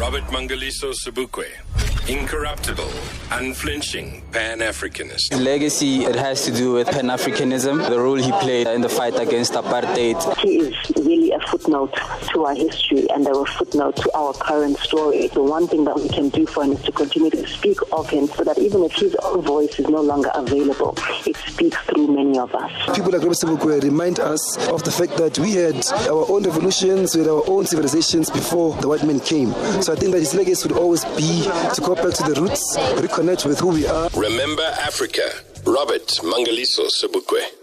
Robert Mangaliso Sobukwe. Incorruptible, unflinching Pan Africanist. Legacy, it has to do with Pan Africanism, the role he played in the fight against apartheid. He is really a footnote to our history and there were a footnote to our current story. The one thing that we can do for him is to continue to speak of him so that even if his own voice is no longer available, it speaks through many of us. People like Robert Sobukwe remind us of the fact that we had our own revolutions, we had our own civilizations before the white men came. So I think that his legacy would always be to go back to the roots, reconnect with who we are. Remember Africa. Robert Mangaliso Sobukwe.